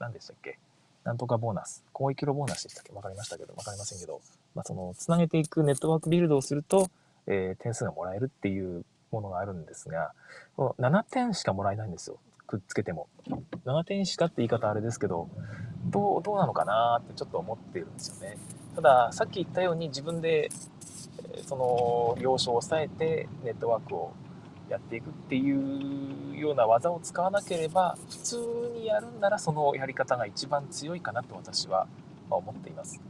何でしたっけ？なんとかボーナス。広域路ボーナスでしたっけ？わかりましたけど、わかりませんけど、まあ、その、つなげていくネットワークビルドをすると、えー、点数がもらえるっていうものがあるんですが、この7点しかもらえないんですよ。くっつけても。7点しかって言い方あれですけど、どう、どうなのかなってちょっと思ってるんですよね。ただ、さっき言ったように自分で、その、要所を抑えてネットワークをやっていくっていうような技を使わなければ普通にやるんならそのやり方が一番強いかなと私は思っています。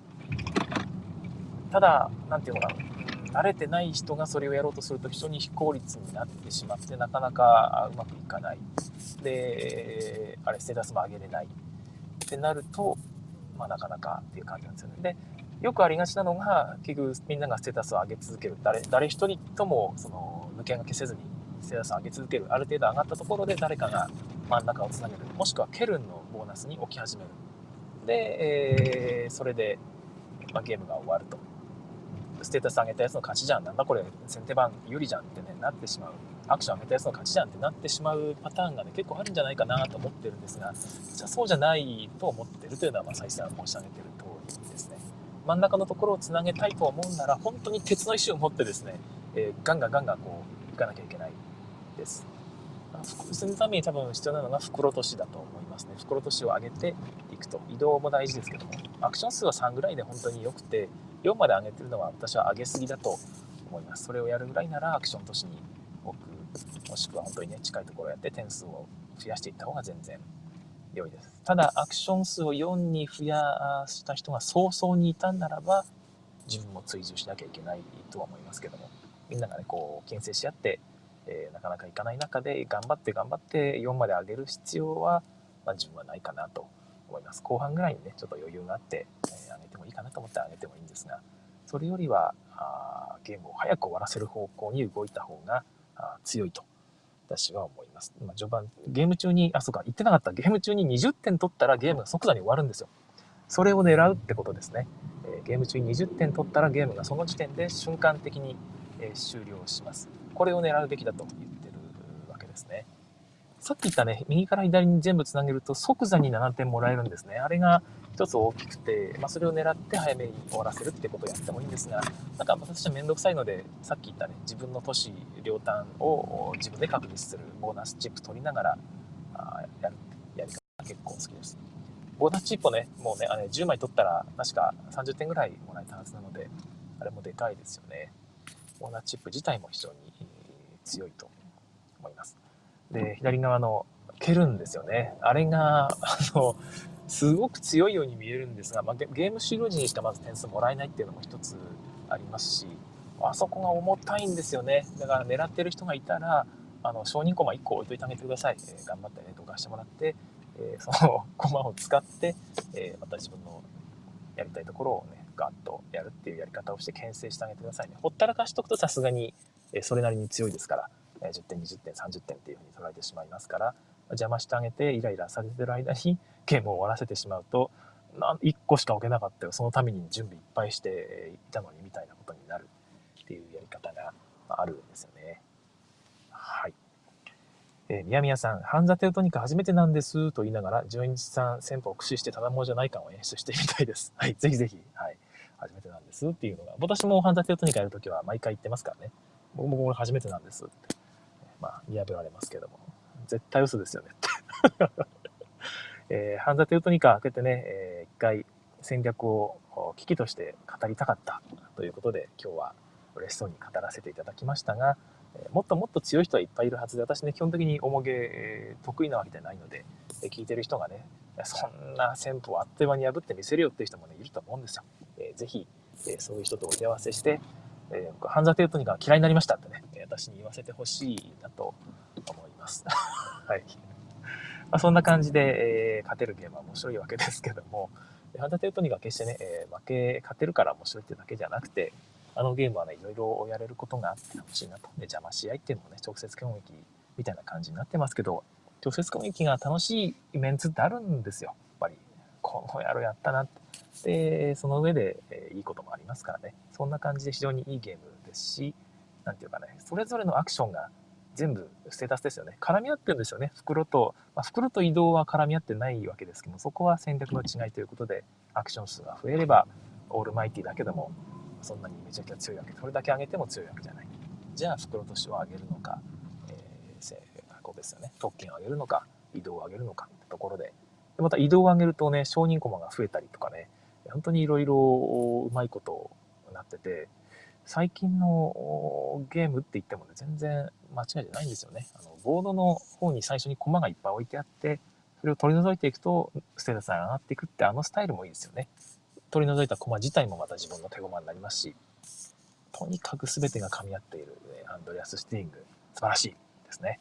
ただ何て言うのかな。慣れてない人がそれをやろうとすると非常に非効率になってしまってなかなかうまくいかない。であれステータスも上げれない。ってなると、まあ、なかなかっていう感じなんですよね。でよくありがちなのが結局みんながステータスを上げ続ける。誰誰一人ともその抜け駆けせずにステータス上げ続けるある程度上がったところで誰かが真ん中をつなげるもしくはケルンのボーナスに置き始める。で、えー、それで、まあ、ゲームが終わるとステータス上げたやつの勝ちじゃんなんだ。これ先手番有利じゃんってねなってしまう。アクション上げたやつの勝ちじゃんってなってしまう。パターンがね結構あるんじゃないかなと思ってるんですがじゃそうじゃないと思ってるというのは、まあ、再三申し上げてる通りですね。真ん中のところをつなげたいと思うなら本当に鉄の意志を持ってですね、えー、ガンガンガンガンこういかなきゃいけない。です。そのために多分必要なのが袋としだと思いますね。袋としを上げていくと。移動も大事ですけども、アクション数は3ぐらいで本当に良くて、4まで上げてるのは私は上げすぎだと思います。それをやるぐらいならアクション都市に置く、もしくは本当にね、近いところをやって点数を増やしていった方が全然良いです。ただ、アクション数を4に増やした人が早々にいたんならば、自分も追従しなきゃいけないとは思いますけども、みんながね、こう、牽制し合って、えー、なかなかいかない中で頑張って頑張って4まで上げる必要は、まあ、自分はないかなと思います後半ぐらいにねちょっと余裕があって、えー、上げてもいいかなと思って上げてもいいんですがそれよりはあゲームを早く終わらせる方向に動いた方があ強いと私は思います。まあ、序盤、ゲーム中に、あ、そうか、言ってなかった。ゲーム中に20点取ったらゲームが即座に終わるんですよ。それを狙うってことですね。えー、ゲーム中に20点取ったらゲームがその時点で瞬間的に、えー、終了します。これを狙うべきだと言ってるわけですね。さっき言ったね、右から左に全部つなげると即座に7点もらえるんですね。あれが一つ大きくて、まあ、それを狙って早めに終わらせるってことをやってもいいんですが、なんか私はめんどくさいので、さっき言ったね、自分の都市、両端を自分で確立するボーナスチップ取りながらあやるやり方が結構好きです。ボーナスチップをね、もうね、あれ10枚取ったら確か30点ぐらいもらえたはずなので、あれもでかいですよね。ボーナスチップ自体も非常に強いと思います。で、左側の蹴るんですよね。あれが、あの、すごく強いように見えるんですが、まあ、ゲーム終了時にしかまず点数もらえないっていうのも一つありますし、あそこが重たいんですよね。だから狙ってる人がいたら、あの、承認コマ1個置いといてあげてください。えー、頑張ってね、動かしてもらって、えー、その駒を使って、えー、また自分のやりたいところをね、ガッとやるっていうやり方をして牽制してあげてくださいね。ほったらかしとくとさすがに、えそれなりに強いですから、え10点、20点、30点っていうふうに取られてしまいますから、邪魔してあげてイライラされてる間にゲームを終わらせてしまうと、1個しか置けなかったよ。そのために準備いっぱいしていたのにみたいなことになるっていうやり方があるんですよね。はい。えー、宮宮さん、ハンザテウトニカ初めてなんですと言いながら、純一さん、先方を駆使してただものじゃない感を演出してみたいです。はい、ぜひぜひ、はい、初めてなんですっていうのが、私もハンザテウトニカやるときは毎回言ってますからね。僕もこれ初めてなんですって。まあ、見破られますけども。絶対嘘ですよねって えー、ハンザテウトニカ開けてね、えー、一回戦略を危機として語りたかったということで、今日は嬉しそうに語らせていただきましたが、えもっともっと強い人はいっぱいいるはずで、私ね、基本的に重げ、得意なわけじゃないので、え聞いてる人がね、そんな戦法をあっという間に破ってみせるよっていう人もね、いると思うんですよ。えー、ぜひ、えそういう人とお手合わせして、えー、ハンザテウトニカが嫌いになりましたってね、私に言わせてほしいなと思います。はい。まあ、そんな感じで、えー、勝てるゲームは面白いわけですけども、ハンザテウトニカ決してね、えー、負け、勝てるから面白いってだけじゃなくて、あのゲームはね、いろいろやれることがあって楽しいなと。で、邪魔し合いっていうのもね、直接攻撃みたいな感じになってますけど、直接攻撃が楽しいメンツってあるんですよ。やっぱり。この野郎やったなって。で、その上で、え、いいこともありますからね。そんな感じで非常にいいゲームですし、なんていうかね、それぞれのアクションが全部ステータスですよね。絡み合ってるんですよね。袋と、まあ、袋と移動は絡み合ってないわけですけども、そこは戦略の違いということで、アクション数が増えれば、オールマイティだけども、そんなにめちゃくちゃ強いわけそれだけ上げても強いわけじゃないじゃあ袋としを上げるのか、えー、こうですよね特権を上げるのか移動を上げるのかってところででまた移動を上げるとね承認駒が増えたりとかね本当にいろいろうまいことなってて最近のゲームって言ってもね全然間違いじゃないんですよね。あのボードの方に最初に駒がいっぱい置いてあってそれを取り除いていくとステータスが上がっていくってあのスタイルもいいですよね。取り除いた駒自体もまた自分の手駒になりますし、とにかく全てが噛み合っている、ね、アンドレアス・スティング、素晴らしいですね。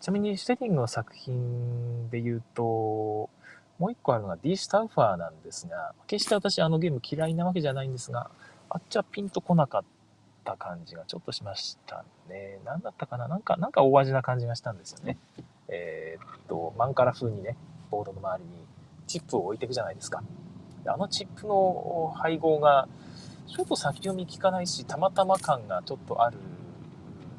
ちなみに、スティングの作品で言うと、もう一個あるのが D スタウファーなんですが、決して私あのゲーム嫌いなわけじゃないんですが、あっちはピンとこなかった感じがちょっとしましたね。何だったかな？なんか、なんか大味な感じがしたんですよね。えー、っと、マンカラ風にね、ボードの周りにチップを置いていくじゃないですか。あのチップの配合がちょっと先読み効かないし、たまたま感がちょっとある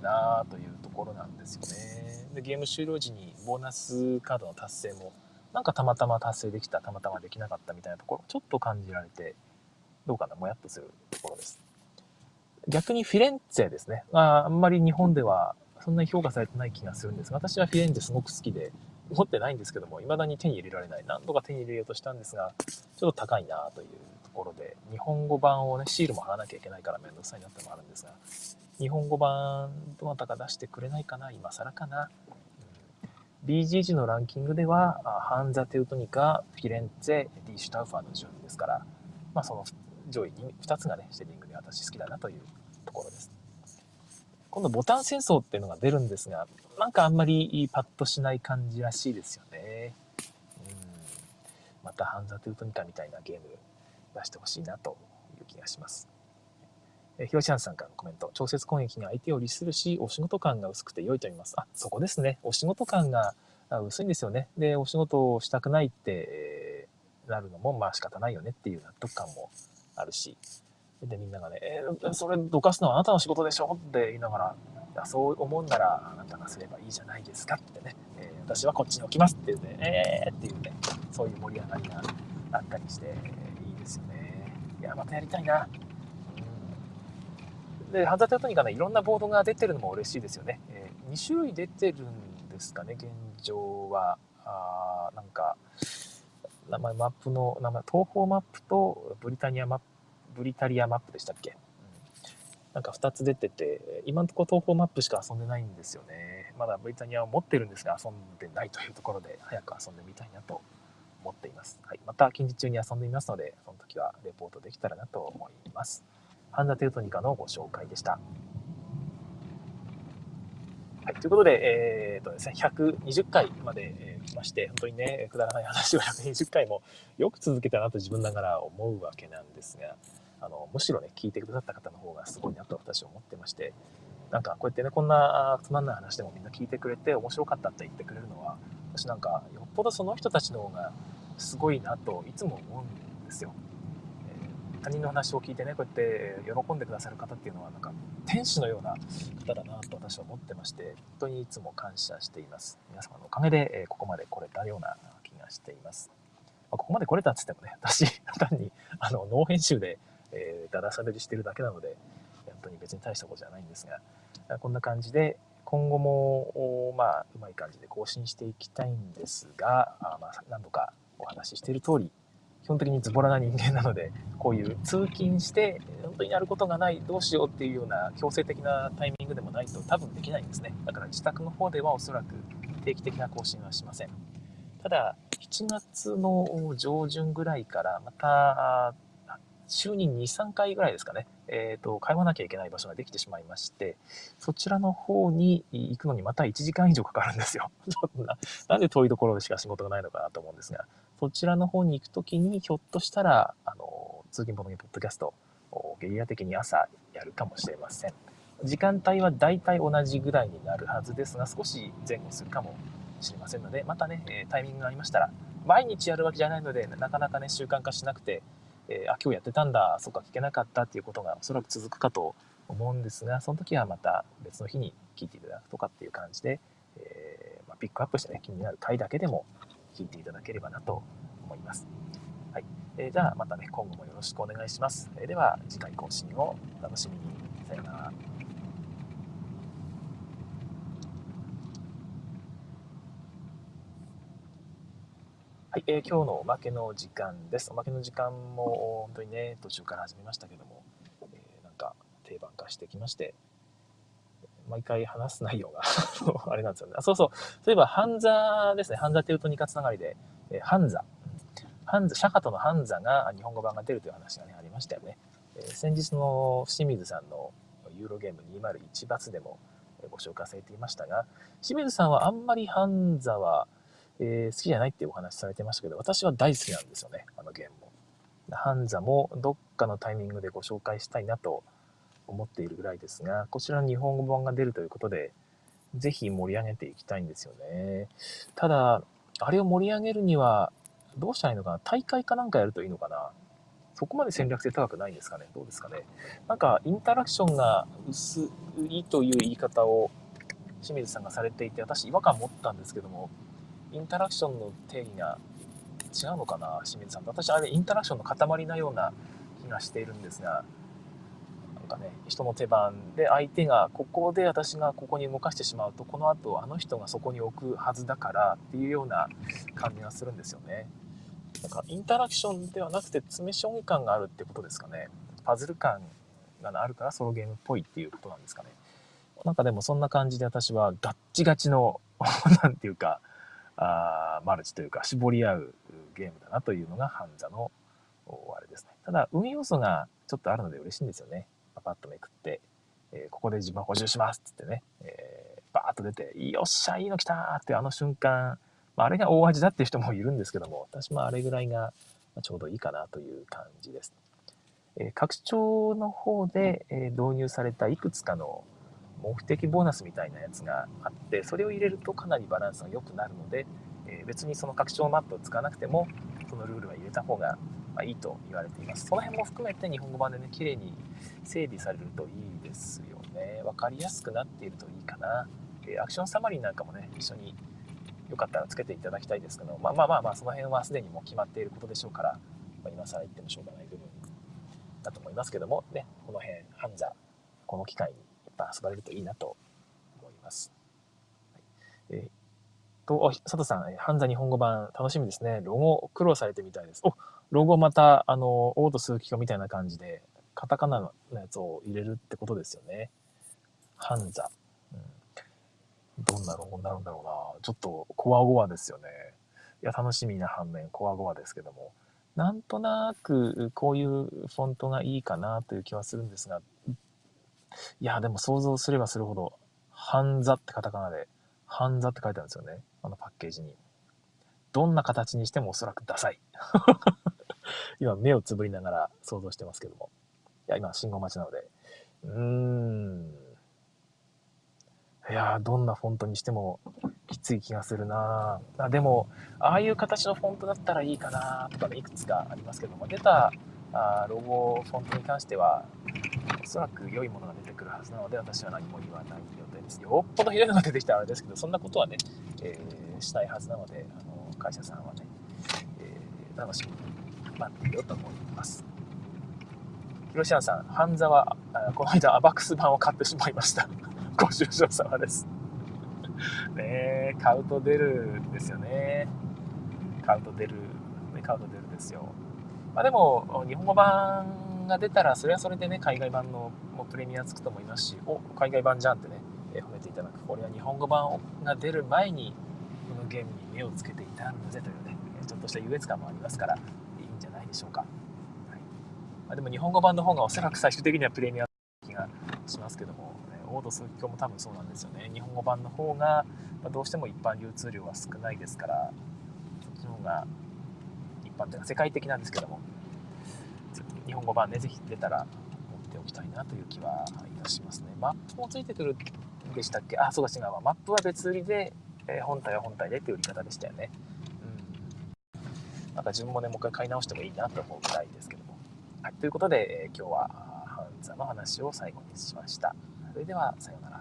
なというところなんですよね。で、ゲーム終了時にボーナスカードの達成も、なんかたまたま達成できた、たまたまできなかったみたいなところ、ちょっと感じられて、どうかな、もやっとするところです。逆にフィレンツェですね。ああんまり日本ではそんなに評価されてない気がするんですが、私はフィレンツェすごく好きで、持ってないんですけども、未だに手に入れられない。何度か手に入れようとしたんですが、ちょっと高いなというところで、日本語版をね、シールも貼らなきゃいけないからめんどくさいなってもあるんですが、日本語版どなたか出してくれないかな今更かな、?BGG のランキングでは、ハンザ・テウトニカ、フィレンツェ、ディ・シュタウファーの順位ですから、まあその上位に2つがね、シェディングで私好きだなというところです。今度ボタン戦争っていうのが出るんですが、なんかあんまりパッとしない感じらしいですよね。うん。またハンザ・トゥートニカみたいなゲーム出してほしいなという気がします。えひろしゃんさんからのコメント。調節攻撃が相手を利するし、お仕事感が薄くて良いと思います。あ、そこですね。お仕事感が薄いんですよね。で、お仕事をしたくないって、えー、なるのも、まあ仕方ないよねっていう納得感もあるし、で、みんながね、えー、それどかすのはあなたの仕事でしょって言いながら、そう思うんならあなたがすればいいじゃないですかってね、えー、私はこっちに置きますって言うね、えーっていうね、そういう盛り上がりがあったりして、いいですよね。いや、またやりたいな。で、ハンザテトニカね、いろんなボードが出てるのも嬉しいですよね。えー、2種類出てるんですかね、現状は。あなんか、名前、マップの名前、東方マップとブリタニアマップブリタリアマップでしたっけ、うん、なんか2つ出てて、今のところ東方マップしか遊んでないんですよね。まだブリタニアを持ってるんですが遊んでないというところで、早く遊んでみたいなと思っています。はい、また近日中に遊んでみますので、その時はレポートできたらなと思います。ハンザテウトニカのご紹介でした。はい、ということで、えーとですね、120回まで、えー、来まして、本当にね、くだらない話を120回もよく続けたなと自分ながら思うわけなんですが、あのむしろね、聞いてくださった方の方がすごいなと私は思ってまして、なんかこうやってね、こんなつまんない話でもみんな聞いてくれて面白かったって言ってくれるのは、私なんかよっぽどその人たちの方がすごいなといつも思うんですよ。他人の話を聞いてね、こうやって喜んでくださる方っていうのは、なんか天使のような方だなと私は思ってまして、本当にいつも感謝しています。皆様のおかげで、えここまで来れたような気がしています。まここまで来れたっつってもね、私、単にあのノー編集で、えー、だらしゃべりしてるだけなので、本当に別に大したことじゃないんですが、こんな感じで、今後も、まあ、うまい感じで更新していきたいんですが、あまあ、何度かお話ししている通り、基本的にズボラな人間なので、こういう通勤して、本当にやることがない、どうしようっていうような強制的なタイミングでもないと多分できないんですね。だから自宅の方ではおそらく定期的な更新はしません。ただ、7月の上旬ぐらいからまた週に2、3回ぐらいですかね、えっ、ー、と、通わなきゃいけない場所ができてしまいまして、そちらの方に行くのにまた1時間以上かかるんですよ。ちょっとな、なんで遠いところでしか仕事がないのかなと思うんですが、そちらの方に行くときに、ひょっとしたら、あの、通勤ボのゲポッドキャスト、ゲリラ的に朝やるかもしれません。時間帯は大体同じぐらいになるはずですが、少し前後するかもしれませんので、またね、タイミングがありましたら、毎日やるわけじゃないので、なかなかね、習慣化しなくて、えー、あ、今日やってたんだ、そっか、聞けなかったっていうことがおそらく続くかと思うんですが、その時はまた別の日に聞いていただくとかっていう感じで、えー、まあ、ピックアップしてね、気になる回だけでも聞いていただければなと思います。はい。えー、じゃあまたね、今後もよろしくお願いします。えでは、次回更新をお楽しみに。さようなら。はい、えー、今日のおまけの時間です。おまけの時間も本当にね、途中から始めましたけども、えー、なんか定番化してきまして、毎回話す内容が あれなんですよね。そうそう。そういえば、ハンザですね。ハンザテウトニカつながりで、えー、ハンザ。ハンザ、シャカトのハンザが日本語版が出るという話がね、ありましたよね。えー、先日の清水さんのユーロゲーム201バツでもご紹介されていましたが、清水さんはあんまりハンザはえー、好きじゃないっていうお話されてましたけど、私は大好きなんですよね、あのゲームも。ハンザもどっかのタイミングでご紹介したいなと思っているぐらいですが、こちら日本語版が出るということで、ぜひ盛り上げていきたいんですよね。ただ、あれを盛り上げるには、どうしたらいいのかな？大会かなんかやるといいのかな？そこまで戦略性高くないんですかね？どうですかね？なんか、インタラクションが薄いという言い方を清水さんがされていて、私違和感持ったんですけども、インタラクションの定義が違うのかな？清水さん。と私あれインタラクションの塊なような気がしているんですがなんかね人の手番で相手がここで私がここに動かしてしまうとこの後あの人がそこに置くはずだからっていうような感じがするんですよねなんかインタラクションではなくて詰め将棋感があるってことですかねパズル感があるからソロゲームっぽいっていうことなんですかねなんかでもそんな感じで私はガッチガチの なんていうかあマルチというか絞り合うゲームだなというのがハンザのあれですね。ただ運要素がちょっとあるので嬉しいんですよね。パパッとめくって、えー、ここで自分補充しますっつってね、えー、バーッと出て、よっしゃ、いいの来たってあの瞬間、まあ、あれが大味だっていう人もいるんですけども、私もあれぐらいがちょうどいいかなという感じです。えー、拡張の方で、え導入されたいくつかの目的ボーナスみたいなやつがあってそれを入れるとかなりバランスが良くなるので、えー、別にその拡張マップを使わなくてもそのルールは入れた方がまあいいと言われていますその辺も含めて日本語版でね綺麗に整備されるといいですよね分かりやすくなっているといいかな、え、アクションサマリーなんかもね一緒によかったらつけていただきたいですけどまあまあまあまあその辺はすでにもう決まっていることでしょうから、まあ、今更言ってもしょうがない部分だと思いますけどもねこの辺ハンザこの機会にぱ遊ばれるといいなと思います。はい、えー、と、佐藤さん、ハンザ日本語版楽しみですね。ロゴ苦労されてみたいです。お、ロゴまた、あの、オート数奇化みたいな感じで、カタカナのやつを入れるってことですよね。ハンザ。うん、どんなロゴになるんだろうな。ちょっと、コワゴワですよね。いや、楽しみな反面、コワゴワですけども。なんとなく、こういうフォントがいいかなという気はするんですが、いや、でも想像すればするほど、ハンザってカタカナで、ハンザって書いてあるんですよね。あのパッケージに。どんな形にしてもおそらくダサい。今、目をつぶりながら想像してますけども。いや、今、信号待ちなので。うーん。いや、どんなフォントにしてもきつい気がするなあでも、ああいう形のフォントだったらいいかなとかね、いくつかありますけども、出たあロゴ、フォントに関しては、おそらく良いものが出てくるはずなので、私は何も言わない予定です。よっぽどひどいのが出てきたらあれですけど、そんなことはね、えー、しないはずなので、あの会社さんはね、えー、楽しみに待っていようと思います。ヒロシアンさん、半沢、この間アバックス版を買ってしまいました。ご愁傷様です。ねえ、買うと出るんですよね。買うと出る、ね、買うと出るですよ。まあでも、日本語版が出たら、それはそれでね、海外版のもプレミアつくと思いますし、お、海外版じゃんってね、え褒めていただく。これは日本語版が出る前に、このゲームに目をつけていたんだぜというね、ちょっとした優越感もありますから、しょうか。はいまあ、でも日本語版の方がおそらく最終的にはプレミアム気がしますけども、オード鈴木も多分そうなんですよね。日本語版の方が、まどうしても一般流通量は少ないですから、そっちの方が一般というか世界的なんですけども、日本語版ね、ぜひ出たら持っておきたいなという気はいたしますね。マップもついてくるでしたっけ？あ、そうだ違うわ。マップは別売りで、え、本体は本体でっていう売り方でしたよね。か自分もね、もう一回買い直してもいいなと思うぐらいですけども。はい。ということで、えー、今日はハンザの話を最後にしました。それでは、さようなら。